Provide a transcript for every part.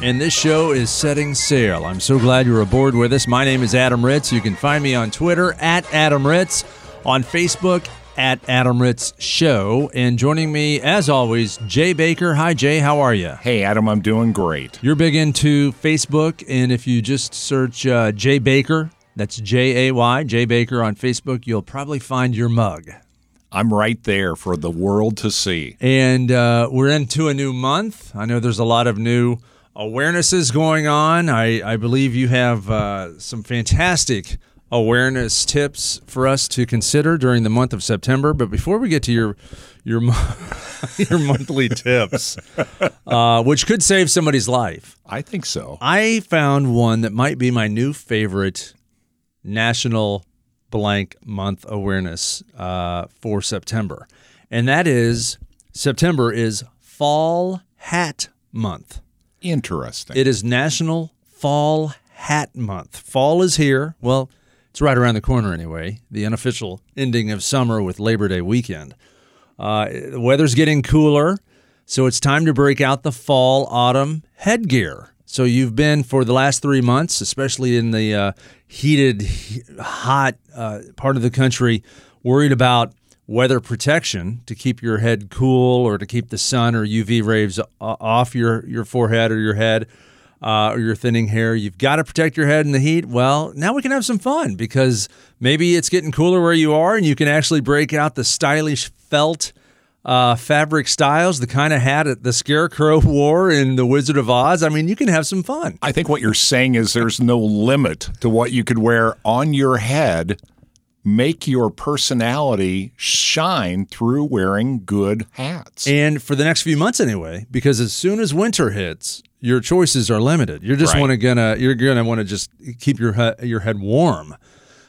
And this show is setting sail. I'm so glad you're aboard with us. My name is Adam Ritz. You can find me on Twitter at Adam Ritz, on Facebook at Adam Ritz Show. And joining me, as always, Jay Baker. Hi, Jay. How are you? Hey, Adam, I'm doing great. You're big into Facebook. And if you just search uh, Jay Baker, that's J A Y, Jay Baker on Facebook, you'll probably find your mug. I'm right there for the world to see. And uh, we're into a new month. I know there's a lot of new awarenesses going on. I, I believe you have uh, some fantastic awareness tips for us to consider during the month of September. But before we get to your your your monthly tips, uh, which could save somebody's life, I think so. I found one that might be my new favorite national blank month awareness uh, for September, and that is September is Fall Hat Month. Interesting. It is National Fall Hat Month. Fall is here. Well, it's right around the corner anyway. The unofficial ending of summer with Labor Day weekend. Uh, the weather's getting cooler, so it's time to break out the fall autumn headgear. So you've been for the last three months, especially in the uh, heated, hot uh, part of the country, worried about weather protection to keep your head cool or to keep the sun or UV rays off your, your forehead or your head uh, or your thinning hair. You've got to protect your head in the heat. Well, now we can have some fun because maybe it's getting cooler where you are and you can actually break out the stylish felt. Uh, fabric styles, the kind of hat that the Scarecrow wore in The Wizard of Oz. I mean, you can have some fun. I think what you're saying is there's no limit to what you could wear on your head make your personality shine through wearing good hats. And for the next few months anyway, because as soon as winter hits, your choices are limited. You're just Right. want to gonna you're gonna want to just keep your he- your head warm.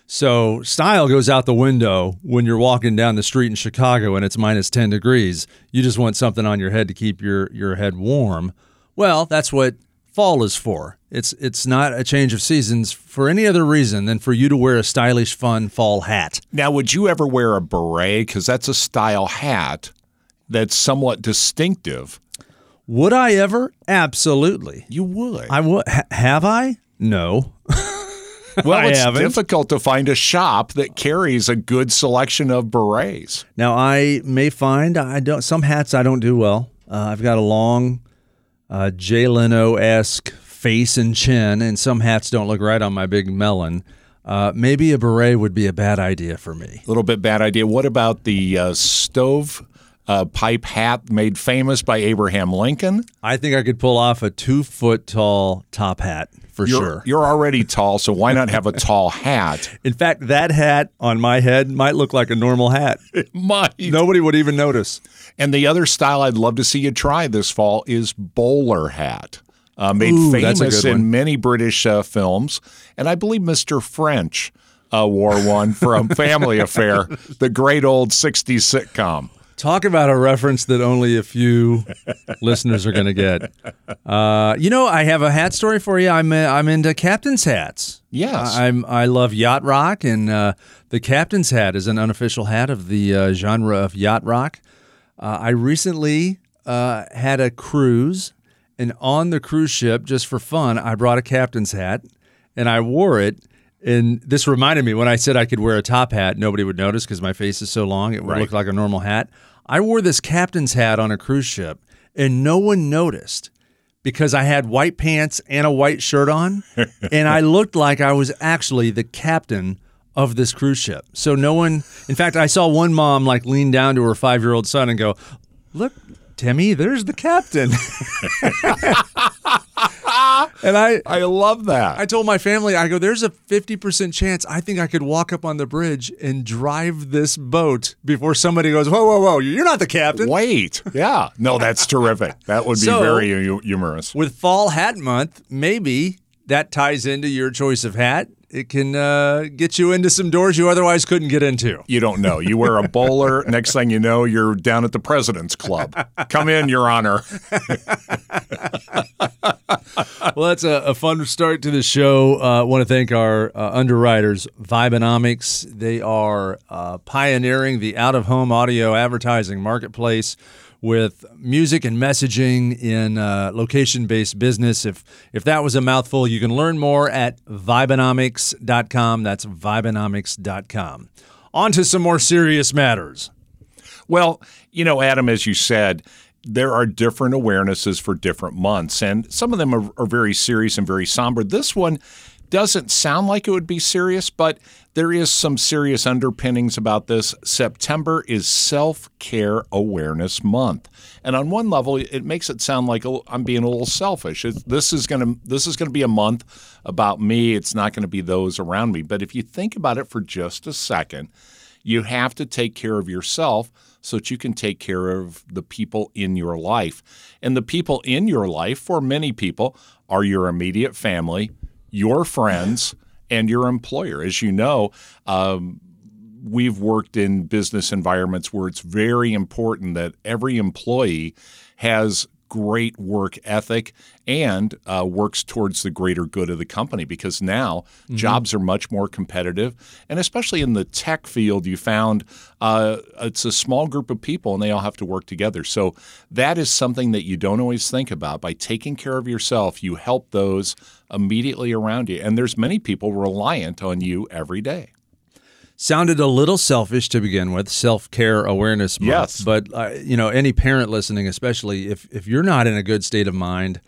So style goes out the window when you're walking down the street in Chicago and it's minus 10 degrees. You just want something on your head to keep your your head warm. Well, that's what fall is for. It's it's not a change of seasons for any other reason than for you to wear a stylish fun fall hat. Now, would you ever wear a beret? Because that's a style hat that's somewhat distinctive. Would I ever? Absolutely. You would. I would. Ha- have I? No. well, it's difficult to find a shop that carries a good selection of berets. Now I may find I don't. Some hats I don't do well. Uh, I've got a long, uh, Jay Leno esque face and chin, and some hats don't look right on my big melon. Uh, maybe a beret would be a bad idea for me. A little bit bad idea. What about the uh, stove uh, pipe hat made famous by Abraham Lincoln? I think I could pull off a two foot tall top hat for You're, sure. you're already tall, so why not have a tall hat? In fact, that hat on my head might look like a normal hat. Might. Nobody would even notice. And the other style I'd love to see you try this fall is bowler hat. Uh, made Ooh, famous in many British uh, films. And I believe Mr. French uh, wore one from Family Affair, the great old 60s sitcom. Talk about a reference that only a few listeners are going to get. Uh, you know, I have a hat story for you. I'm uh, I'm into captain's hats. Yes. I- I'm I love yacht rock, and uh, the captain's hat is an unofficial hat of the uh, genre of yacht rock. Uh, I recently uh, had a cruise, and on the cruise ship, just for fun, I brought a captain's hat, and I wore it. And this reminded me when I said I could wear a top hat, nobody would notice because my face is so long, it would Right. look like a normal hat. I wore this captain's hat on a cruise ship, and no one noticed because I had white pants and a white shirt on, and I looked like I was actually the captain of this cruise ship. So no one, in fact, I saw one mom like lean down to her five year old son and go, Look, Timmy, there's the captain. and I, I love that. I told my family, I go, there's a 50% chance I think I could walk up on the bridge and drive this boat before somebody goes, whoa, whoa, whoa, you're not the captain. Wait. Yeah. No, that's terrific. That would be So- very humorous. With Fall Hat Month, maybe that ties into your choice of hat. It can uh, get you into some doors you otherwise couldn't get into. You don't know. You wear a bowler. next thing you know, you're down at the President's Club. Come in, Your Honor. well, that's a, a, fun start to the show. I uh, want to thank our uh, underwriters, Vibenomics. They are uh, pioneering the out of home audio advertising marketplace with music and messaging in uh, location-based business. If if that was a mouthful, you can learn more at Vibenomics.com. That's Vibenomics.com. On to some more serious matters. Well, you know, Adam, as you said, there are different awarenesses for different months, and some of them are, are very serious and very somber. This one doesn't sound like it would be serious, but there is some serious underpinnings about this. September is Self Care Awareness Month, and on one level, it makes it sound like oh, I'm being a little selfish. This is going to this is going to be a month about me. It's not going to be those around me. But if you think about it for just a second, you have to take care of yourself so that you can take care of the people in your life. And the people in your life, for many people, are your immediate family your friends, and your employer. As you know, um, we've worked in business environments where it's very important that every employee has great work ethic and uh, works towards the greater good of the company because now mm-hmm. jobs are much more competitive. And especially in the tech field, you found uh, it's a small group of people and they all have to work together. So that is something that you don't always think about. By taking care of yourself, you help those immediately around you. And there's many people reliant on you every day sounded a little selfish to begin with self-care awareness month yes. but uh, you know any parent listening especially if if you're not in a good state of mind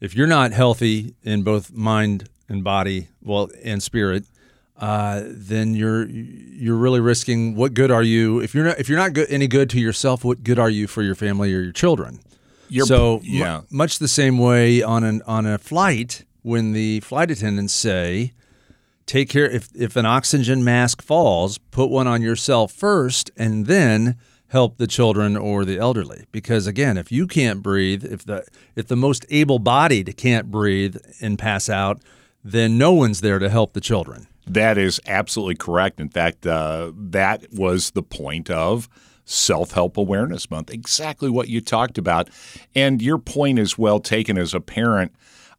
if you're not healthy in both mind and body well and spirit uh, then you're you're really risking what good are you if you're not if you're not good, any good to yourself what good are you for your family or your children you're, so yeah. m- much the same way on an on a flight when the flight attendants say take care if if an oxygen mask falls, put one on yourself first and then help the children or the elderly. Because again if you can't breathe if the if the most able-bodied can't breathe and pass out then no one's there to help the children. That is absolutely correct. In fact uh, that was the point of self-help awareness month. Exactly what you talked about. And your point is well taken as a parent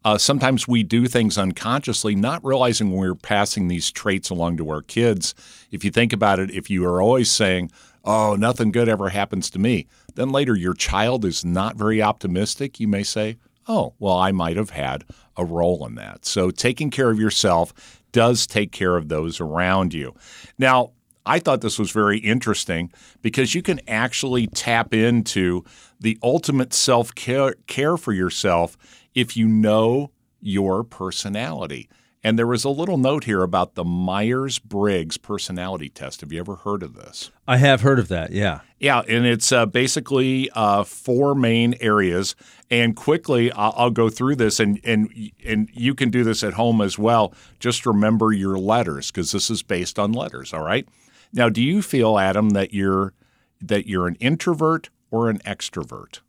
uh, sometimes we do things unconsciously, not realizing we're passing these traits along to our kids. If you think about it, if you are always saying, oh, nothing good ever happens to me, then later your child is not very optimistic, you may say, oh, well, I might have had a role in that. So taking care of yourself does take care of those around you. Now, I thought this was very interesting because you can actually tap into the ultimate self care for yourself if you know your personality. And there was a little note here about the Myers Briggs personality test. Have you ever heard of this? I have heard of that, yeah. Yeah, and it's uh, basically uh, four main areas. And quickly, I'll, I'll, go through this, and, and, and you can do this at home as well. Just remember your letters because this is based on letters, all right? Now, do you feel, Adam, that you're, that you're an introvert or an extrovert?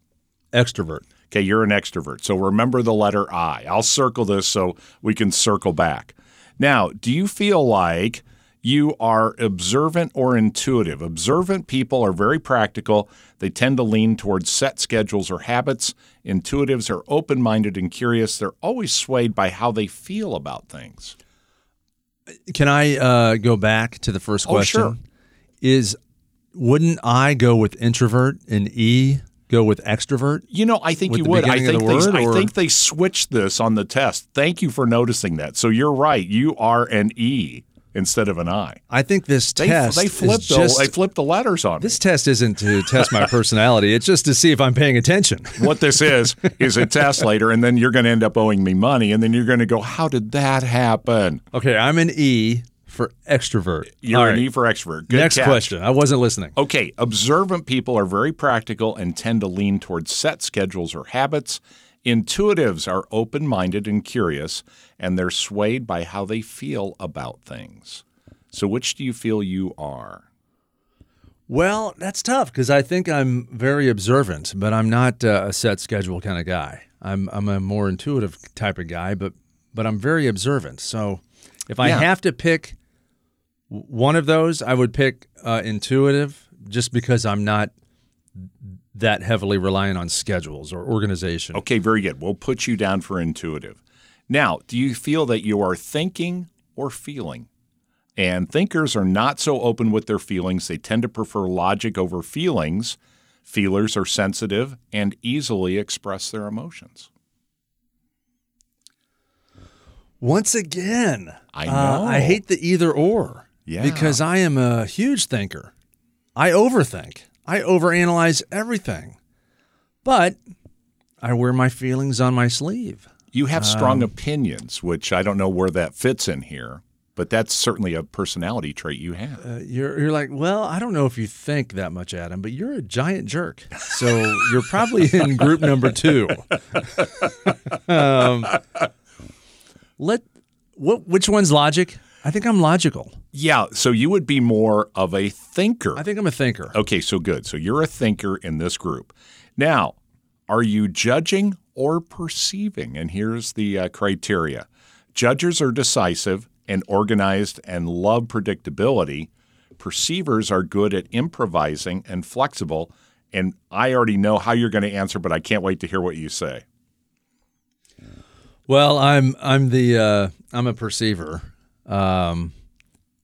Extrovert. Okay, you're an extrovert. So remember the letter I. I'll circle this so we can circle back. Now, do you feel like you are observant or intuitive? Observant people are very practical. They tend to lean towards set schedules or habits. Intuitives are open minded and curious. They're always swayed by how they feel about things. Can I uh, go back to the first question? Oh, sure. Is wouldn't I go with introvert and E go with extrovert? You know, I think you would. I think they, word, I think they switched this on the test. Thank you for noticing that. So you're right. You are an E instead of an I. I think this they, test they flipped the, just, they flipped the letters on. This me. test isn't to test my personality. It's just to see if I'm paying attention. what this is is a test later, and then you're going to end up owing me money, and then you're going to go, "How did that happen?" Okay, I'm an E for extrovert. You're All an. E for extrovert. Good Next catch. question. I wasn't listening. Okay. Observant people are very practical and tend to lean towards set schedules or habits. Intuitives are open minded and curious, and they're swayed by how they feel about things. So, which do you feel you are? Well, that's tough because I think I'm very observant, but I'm not uh, a set schedule kind of guy. I'm I'm a more intuitive type of guy, but but I'm very observant. So if I Yeah. have to pick one of those, I would pick uh, intuitive just because I'm not that heavily reliant on schedules or organization. Okay, very good. We'll put you down for intuitive. Now, do you feel that you are thinking or feeling? And thinkers are not so open with their feelings. They tend to prefer logic over feelings. Feelers are sensitive and easily express their emotions. Once again, I uh, I hate the either or. Yeah. Because I am a huge thinker. I overthink. I overanalyze everything. But I wear my feelings on my sleeve. You have strong opinions, which I don't know where that fits in here, but that's certainly a personality trait you have. Uh, you're you're like, well, I don't know if you think that much, Adam, but you're a giant jerk. So you're probably in group number two. um, let what? Which one's logic? I think I'm logical. Yeah, so you would be more of a thinker. I think I'm a thinker. Okay, so good. So you're a thinker in this group. Now, are you judging or perceiving? And here's the uh, criteria judges are decisive and organized and love predictability. Perceivers are good at improvising and flexible. And I already know how you're going to answer, but I can't wait to hear what you say. Well, I'm I'm the uh, I'm a perceiver, um,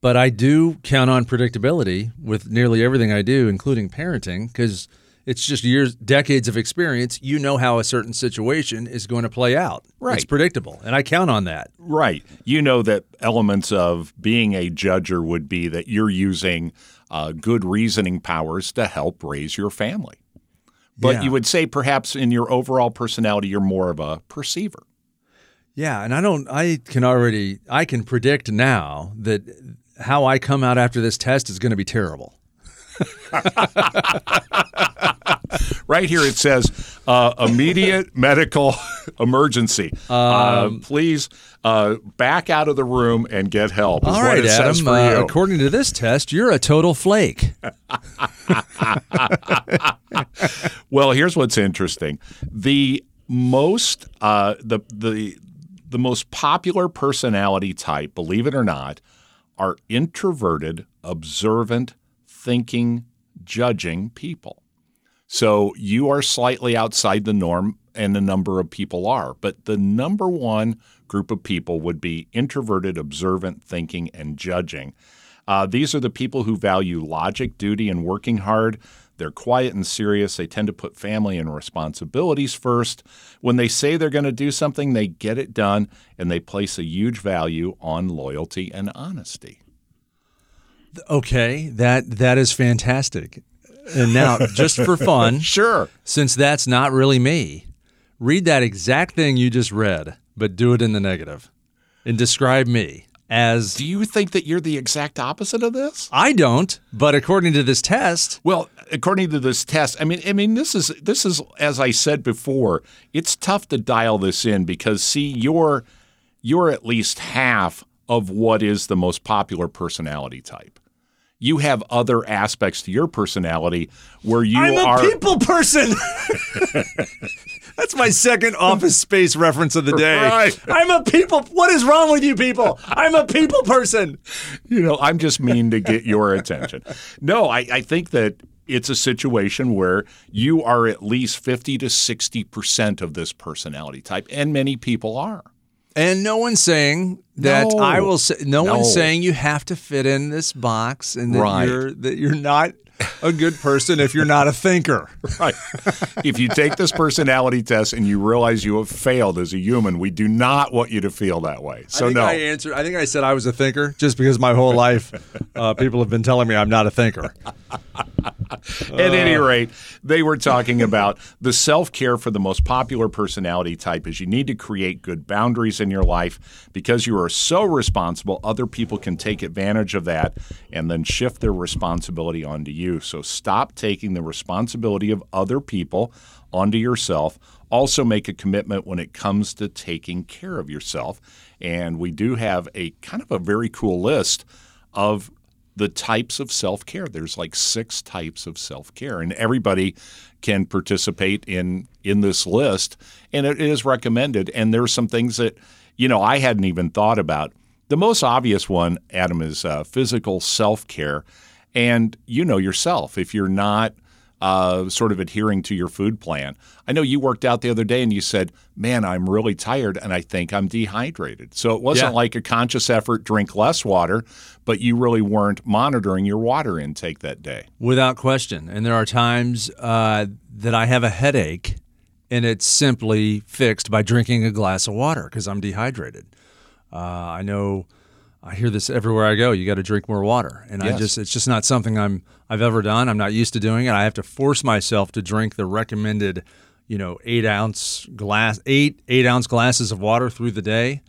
but I do count on predictability with nearly everything I do, including parenting, because it's just years, decades of experience. You know how a certain situation is going to play out. It's predictable, and I count on that. Right. You know that elements of being a judger would be that you're using uh, good reasoning powers to help raise your family. But Yeah. you would say perhaps in your overall personality, you're more of a perceiver. Yeah, and I don't. I can already. I can predict now that how I come out after this test is going to be terrible. Right here it says uh, immediate medical emergency. uh, Um, please uh, back out of the room and get help. All right, Adam. Uh, according to this test, you're a total flake. Well, here's what's interesting: the most uh, the the the most popular personality type, believe it or not, are introverted, observant, thinking, judging people. So you are slightly outside the norm, and a number of people are. But the number one group of people would be introverted, observant, thinking, and judging. Uh, these are the people who value logic, duty, and working hard. They're quiet and serious. They tend to put family and responsibilities first. When they say they're going to do something, they get it done, and they place a huge value on loyalty and honesty. Okay, that that is fantastic. And now, just for fun, Sure. since that's not really me, read that exact thing you just read, but do it in the negative, and describe me as Do you think that you're the exact opposite of this? I don't. But according to this test, Well, according to this test, I mean, I mean, this is this is as I said before, it's tough to dial this in because see, you're you're at least half of what is the most popular personality type. You have other aspects to your personality where you I'm a are people person. That's my second office space reference of the day. Right. I'm a people. What is wrong with you people? I'm a people person. you know, I'm just mean to get your attention. No, I, I think that it's a situation where you are at least 50 to 60% of this personality type, and many people are. And no one's saying that No. I will say. No, No. one's saying you have to fit in this box and that Right. you're that you're not a good person if you're not a thinker. Right. if you take this personality test and you realize you have failed as a human, we do not want you to feel that way. So I think no. I answered. I think I said I was a thinker just because my whole life uh, people have been telling me I'm not a thinker. At any rate, they were talking about the self care for the most popular personality type is you need to create good boundaries in your life because you are so responsible. Other people can take advantage of that and then shift their responsibility onto you. So stop taking the responsibility of other people onto yourself. Also, make a commitment when it comes to taking care of yourself. And we do have a kind of a very cool list of the types of self care. There's like six types of self care, and everybody can participate in in this list, and it is recommended. And there's some things that you know I hadn't even thought about. The most obvious one, Adam, is uh, physical self care, and you know yourself if you're not uh, sort of adhering to your food plan. I know you worked out the other day and you said, Man, I'm really tired and I think I'm dehydrated. So it wasn't Yeah. like a conscious effort, drink less water, but you really weren't monitoring your water intake that day. Without question. And there are times uh, that I have a headache and it's simply fixed by drinking a glass of water because I'm dehydrated. Uh, I know I hear this everywhere I go. You got to drink more water, and I just it's just not something I'm I've ever done. I'm not used to doing it. I have to force myself to drink the recommended, you know, eight ounce glass, eight eight ounce glasses of water through the day.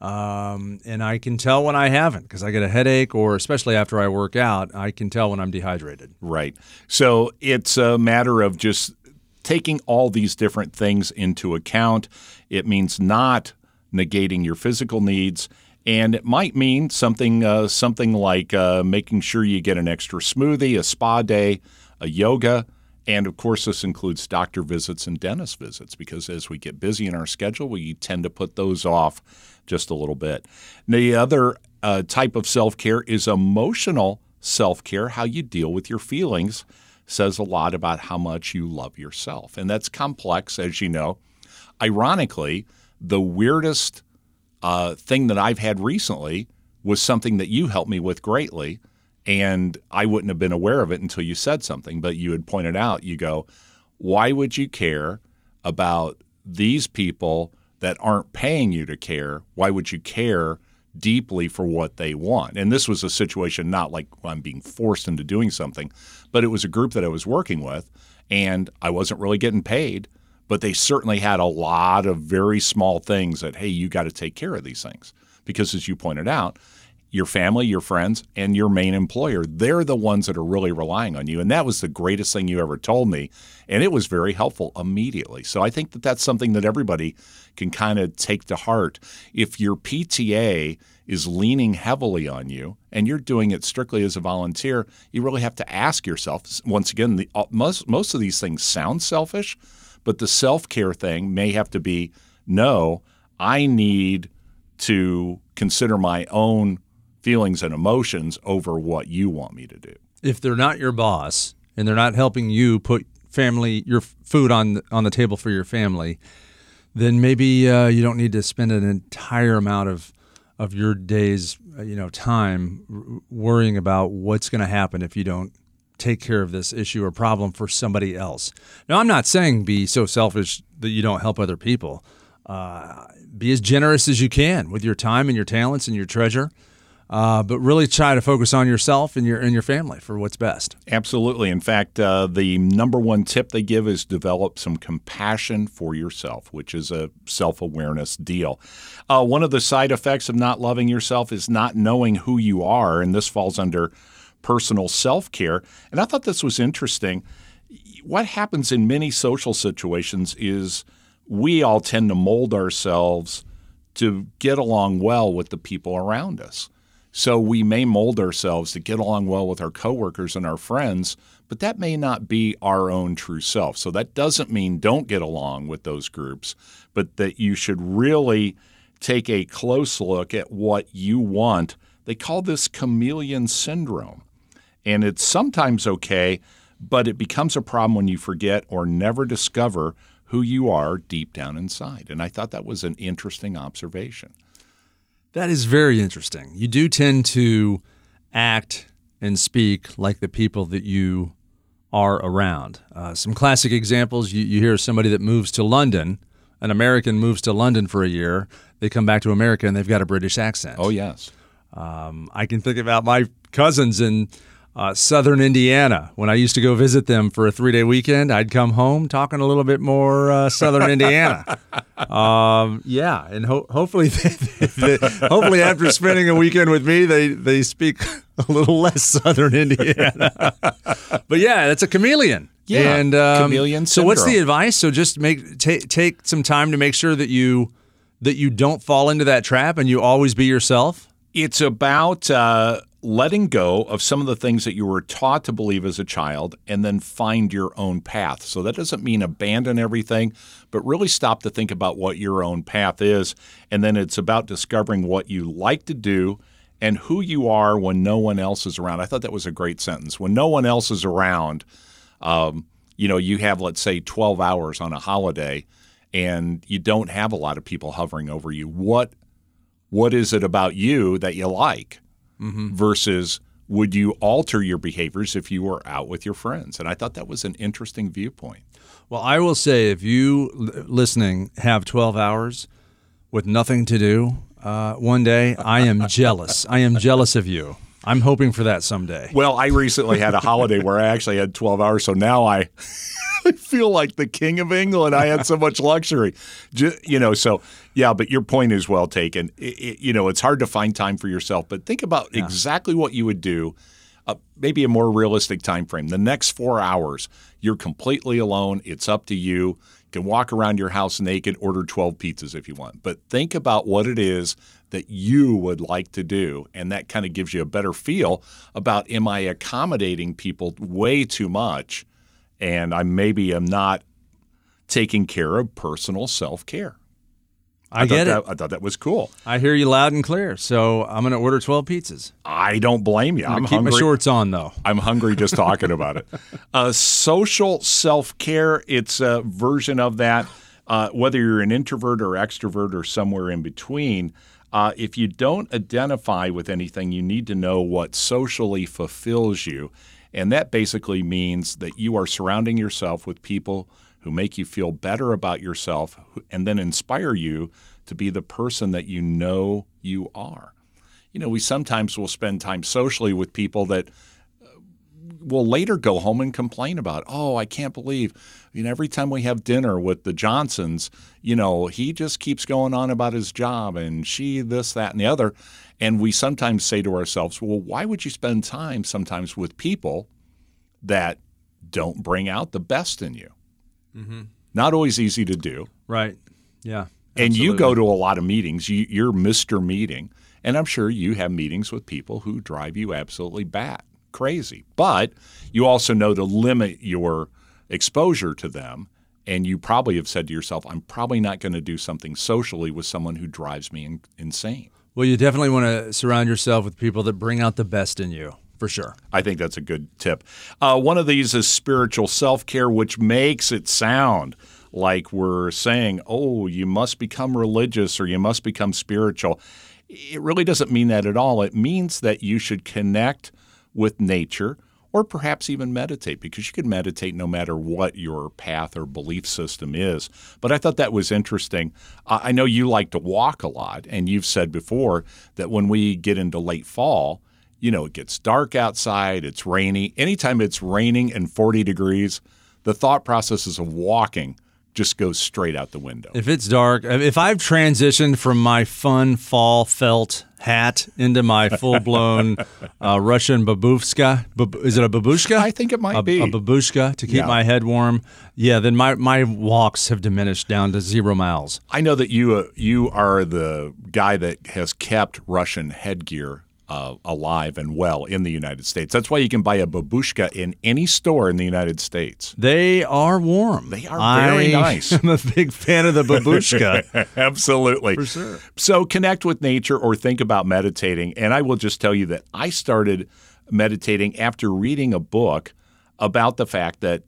Um, and I can tell when I haven't because I get a headache, or especially after I work out, I can tell when I'm dehydrated. Right. So it's a matter of just taking all these different things into account. It means not negating your physical needs. And it might mean something, uh, something like uh, making sure you get an extra smoothie, a spa day, a yoga, and of course, this includes doctor visits and dentist visits because as we get busy in our schedule, we tend to put those off just a little bit. The other uh, type of self care is emotional self care, how you deal with your feelings. Says a lot about how much you love yourself. And that's complex, as you know. Ironically, the weirdest uh, thing that I've had recently was something that you helped me with greatly. And I wouldn't have been aware of it until you said something, but you had pointed out, you go, why would you care about these people that aren't paying you to care? Why would you care deeply for what they want? And this was a situation not like I'm being forced into doing something, but it was a group that I was working with, and I wasn't really getting paid but they certainly had a lot of very small things that hey you got to take care of these things. Because as you pointed out your family your friends and your main employer they're the ones that are really relying on you and that was the greatest thing you ever told me and it was very helpful immediately. So i think that that's something that everybody can kind of take to heart. If your pta is leaning heavily on you and you're doing it strictly as a volunteer you really have to ask yourself once again the, uh, most, most of these things sound selfish but the self care thing may have to be no, I need to consider my own feelings and emotions over what you want me to do. if they're not your boss and they're not helping you put family your food on on the table for your family, then maybe uh, you don't need to spend an entire amount of of your day's uh, you know time worrying about what's going to happen if you don't take care of this issue or problem for somebody else. Now, I'm not saying be so selfish that you don't help other people. Uh, be as generous as you can with your time and your talents and your treasure. Uh, but really try to focus on yourself and your and your family for what's best. Absolutely. In fact, uh, the number one tip they give is develop some compassion for yourself, which is a self awareness deal. Uh, one of the side effects of not loving yourself is not knowing who you are, and this falls under personal self care. And I thought this was interesting. What happens in many social situations is we all tend to mold ourselves to get along well with the people around us. So we may mold ourselves to get along well with our coworkers and our friends, but that may not be our own true self. So that doesn't mean don't get along with those groups, but that you should really take a close look at what you want. They call this chameleon syndrome. And it's sometimes okay, but it becomes a problem when you forget or never discover who you are deep down inside. And I thought that was an interesting observation. That is very interesting. You do tend to act and speak like the people that you are around. Uh, some classic examples you, you hear somebody that moves to London, an American moves to London for a year, they come back to America and they've got a British accent. Oh, yes. Um, I can think about my cousins in uh, southern Indiana. When I used to go visit them for a three day weekend, I'd come home talking a little bit more uh, southern Indiana. Um, yeah, and ho- hopefully, they, they, hopefully after spending a weekend with me, they they speak a little less southern Indiana. but yeah, that's a chameleon. Yeah, and um, chameleon So what's the advice? So just make take take some time to make sure that you that you don't fall into that trap and you always be yourself. It's about uh, letting go of some of the things that you were taught to believe as a child and then find your own path. So that doesn't mean abandon everything, but really stop to think about what your own path is. And then it's about discovering what you like to do and who you are when no one else is around. I thought that was a great sentence. When no one else is around, um, you know, you have, let's say, 12 hours on a holiday and you don't have a lot of people hovering over you. What what is it about you that you like mm-hmm. versus would you alter your behaviors if you were out with your friends? And I thought that was an interesting viewpoint. Well, I will say if you listening have 12 hours with nothing to do uh, one day, I am jealous. I am jealous of you. I'm hoping for that someday. Well, I recently had a holiday where I actually had 12 hours, so now I I feel like the king of England. I had so much luxury, you know. So yeah, but your point is well taken. It, it, you know, it's hard to find time for yourself, but think about yeah. exactly what you would do. Uh, maybe a more realistic time frame. The next four hours, you're completely alone. It's up to you. You can walk around your house naked, order 12 pizzas if you want. But think about what it is that you would like to do. And that kind of gives you a better feel about am I accommodating people way too much? And I maybe am not taking care of personal self care. I, I get it. I thought that was cool. I hear you loud and clear. So I'm going to order 12 pizzas. I don't blame you. I'm, I'm keep hungry. my shorts on though. I'm hungry just talking about it. Uh, social self care. It's a version of that. Uh, whether you're an introvert or extrovert or somewhere in between. Uh, if you don't identify with anything, you need to know what socially fulfills you. And that basically means that you are surrounding yourself with people who make you feel better about yourself and then inspire you to be the person that you know you are. You know, we sometimes will spend time socially with people that uh, will later go home and complain about, oh, I can't believe, you know, every time we have dinner with the Johnsons, you know, he just keeps going on about his job and she, this, that, and the other. And we sometimes say to ourselves, well, why would you spend time sometimes with people that don't bring out the best in you? Mm-hmm. Not always easy to do. Right. Yeah. And absolutely. you go to a lot of meetings. You, you're Mr. Meeting. And I'm sure you have meetings with people who drive you absolutely bat crazy. But you also know to limit your exposure to them. And you probably have said to yourself, I'm probably not going to do something socially with someone who drives me in, insane. Well, you definitely want to surround yourself with people that bring out the best in you. For sure. I think that's a good tip. Uh, one of these is spiritual self care, which makes it sound like we're saying, oh, you must become religious or you must become spiritual. It really doesn't mean that at all. It means that you should connect with nature or perhaps even meditate because you can meditate no matter what your path or belief system is. But I thought that was interesting. I know you like to walk a lot, and you've said before that when we get into late fall, you know, it gets dark outside, it's rainy. Anytime it's raining and 40 degrees, the thought processes of walking just goes straight out the window. If it's dark, if I've transitioned from my fun fall felt hat into my full blown uh, Russian babushka, is it a babushka? I think it might a, be a babushka to keep yeah. my head warm. Yeah, then my my walks have diminished down to zero miles. I know that you uh, you are the guy that has kept Russian headgear uh, alive and well in the United States. That's why you can buy a babushka in any store in the United States. They are warm. They are very I nice. I'm a big fan of the babushka. Absolutely. For sure. So connect with nature or think about meditating. And I will just tell you that I started meditating after reading a book about the fact that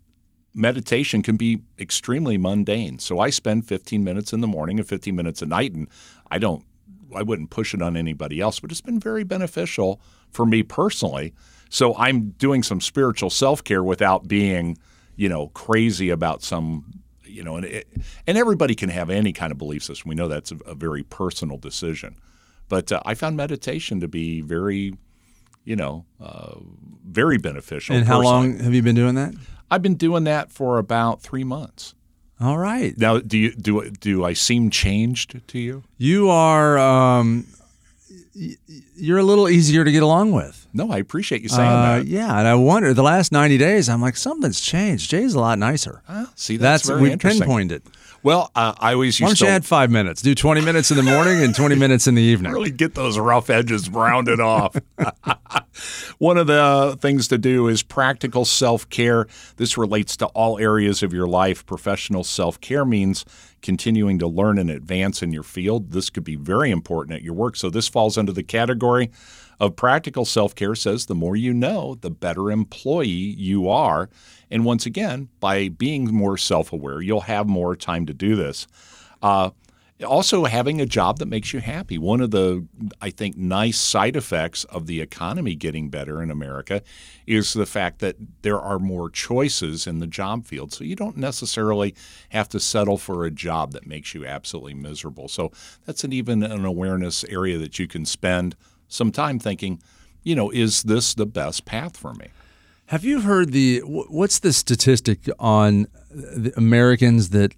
meditation can be extremely mundane. So I spend 15 minutes in the morning and 15 minutes at night, and I don't I wouldn't push it on anybody else, but it's been very beneficial for me personally. So I'm doing some spiritual self care without being, you know, crazy about some, you know, and it, and everybody can have any kind of belief system. We know that's a, a very personal decision, but uh, I found meditation to be very, you know, uh, very beneficial. And how long have you been doing that? I've been doing that for about three months. All right. Now, do you do do I seem changed to you? You are. Um, you're a little easier to get along with. No, I appreciate you saying uh, that. Yeah, and I wonder the last 90 days, I'm like something's changed. Jay's a lot nicer. Uh, see, that's, that's we pinpointed. Well, uh, I always used Why don't used you add five minutes? Do 20 minutes in the morning and 20 minutes in the evening. really get those rough edges rounded off. one of the things to do is practical self care. This relates to all areas of your life. Professional self care means continuing to learn and advance in your field. This could be very important at your work. So, this falls under the category of practical self care, says the more you know, the better employee you are. And once again, by being more self aware, you'll have more time to do this. Uh, also having a job that makes you happy. One of the, I think, nice side effects of the economy getting better in America is the fact that there are more choices in the job field. So you don't necessarily have to settle for a job that makes you absolutely miserable. So that's an even an awareness area that you can spend some time thinking, you know, is this the best path for me? Have you heard the what's the statistic on the Americans that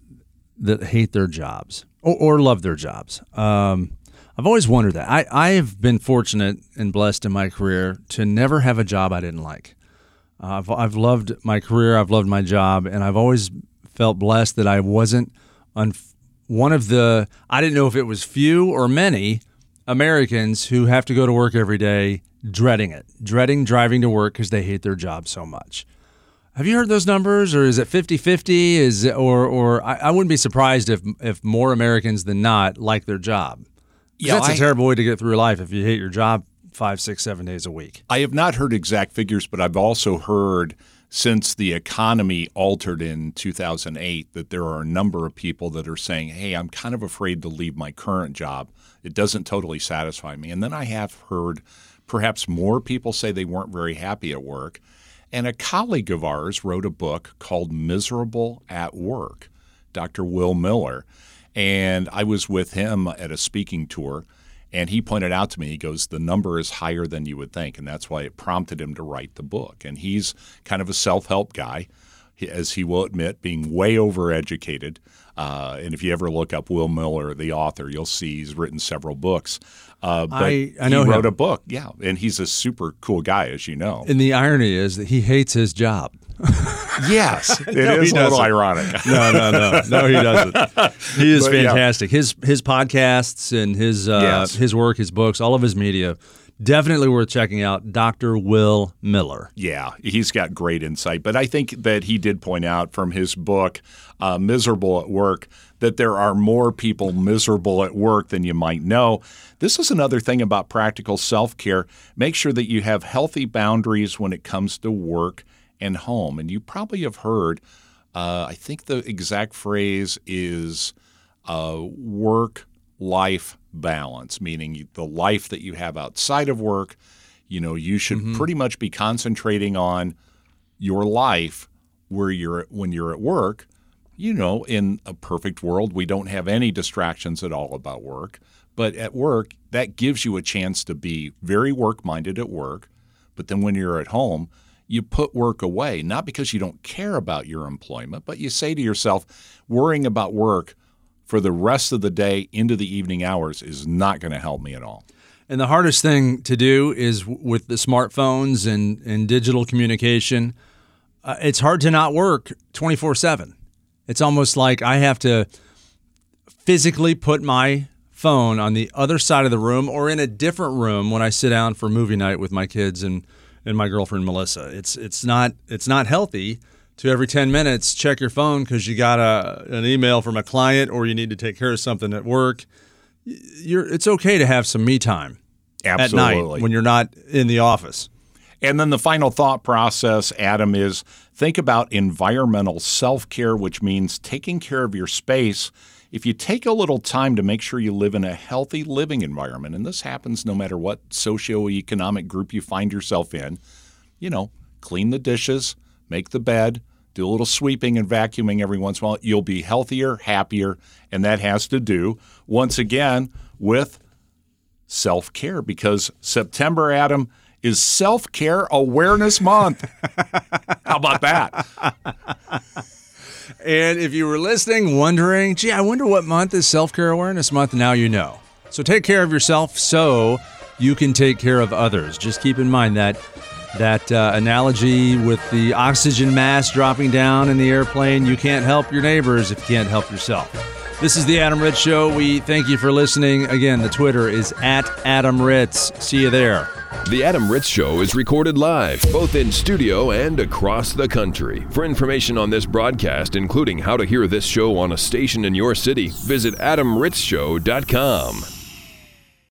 that hate their jobs or, or love their jobs? Um, I've always wondered that. I, I have been fortunate and blessed in my career to never have a job I didn't like. Uh, I've, I've loved my career, I've loved my job, and I've always felt blessed that I wasn't on one of the, I didn't know if it was few or many Americans who have to go to work every day dreading it, dreading driving to work because they hate their job so much. Have you heard those numbers, or is it 50-50? Is it, or or I, I, wouldn't be surprised if if more Americans than not like their job. Yeah, that's I, a terrible way to get through life if you hate your job five, six, seven days a week. I have not heard exact figures, but I've also heard since the economy altered in 2008 that there are a number of people that are saying, "Hey, I'm kind of afraid to leave my current job. It doesn't totally satisfy me." And then I have heard perhaps more people say they weren't very happy at work. And a colleague of ours wrote a book called Miserable at Work, Dr. Will Miller. And I was with him at a speaking tour, and he pointed out to me, he goes, the number is higher than you would think. And that's why it prompted him to write the book. And he's kind of a self help guy, as he will admit, being way overeducated. Uh, and if you ever look up Will Miller, the author, you'll see he's written several books. Uh, but I, I know he wrote him. a book, yeah, and he's a super cool guy, as you know. And the irony is that he hates his job. yes, it no, is a little ironic. no, no, no, no, he doesn't. He is but, fantastic. Yeah. His his podcasts and his uh, yes. his work, his books, all of his media definitely worth checking out Dr. Will Miller. Yeah, he's got great insight. But I think that he did point out from his book, uh, Miserable at Work, that there are more people miserable at work than you might know. This is another thing about practical self care. Make sure that you have healthy boundaries when it comes to work and home. And you probably have heard, uh, I think the exact phrase is uh, work life balance, meaning the life that you have outside of work. You know, you should mm-hmm. pretty much be concentrating on your life where you're when you're at work. You know, in a perfect world, we don't have any distractions at all about work. But at work, that gives you a chance to be very work minded at work. But then when you're at home, you put work away, not because you don't care about your employment, but you say to yourself, worrying about work for the rest of the day into the evening hours is not going to help me at all. And the hardest thing to do is with the smartphones and, and digital communication, uh, it's hard to not work 24 7. It's almost like I have to physically put my phone on the other side of the room or in a different room when I sit down for movie night with my kids and, and my girlfriend Melissa. It's it's not it's not healthy to every 10 minutes check your phone because you got a, an email from a client or you need to take care of something at work. You're, it's okay to have some me time Absolutely. at night when you're not in the office. And then the final thought process, Adam, is think about environmental self care, which means taking care of your space. If you take a little time to make sure you live in a healthy living environment, and this happens no matter what socioeconomic group you find yourself in, you know, clean the dishes, make the bed, do a little sweeping and vacuuming every once in a while. You'll be healthier, happier, and that has to do, once again, with self care because September, Adam, is Self Care Awareness Month. How about that? and if you were listening, wondering, gee, I wonder what month is Self Care Awareness Month, now you know. So take care of yourself so you can take care of others. Just keep in mind that that uh, analogy with the oxygen mask dropping down in the airplane. You can't help your neighbors if you can't help yourself. This is the Adam Ritz Show. We thank you for listening. Again, the Twitter is at Adam Ritz. See you there. The Adam Ritz Show is recorded live, both in studio and across the country. For information on this broadcast, including how to hear this show on a station in your city, visit adamritzshow.com.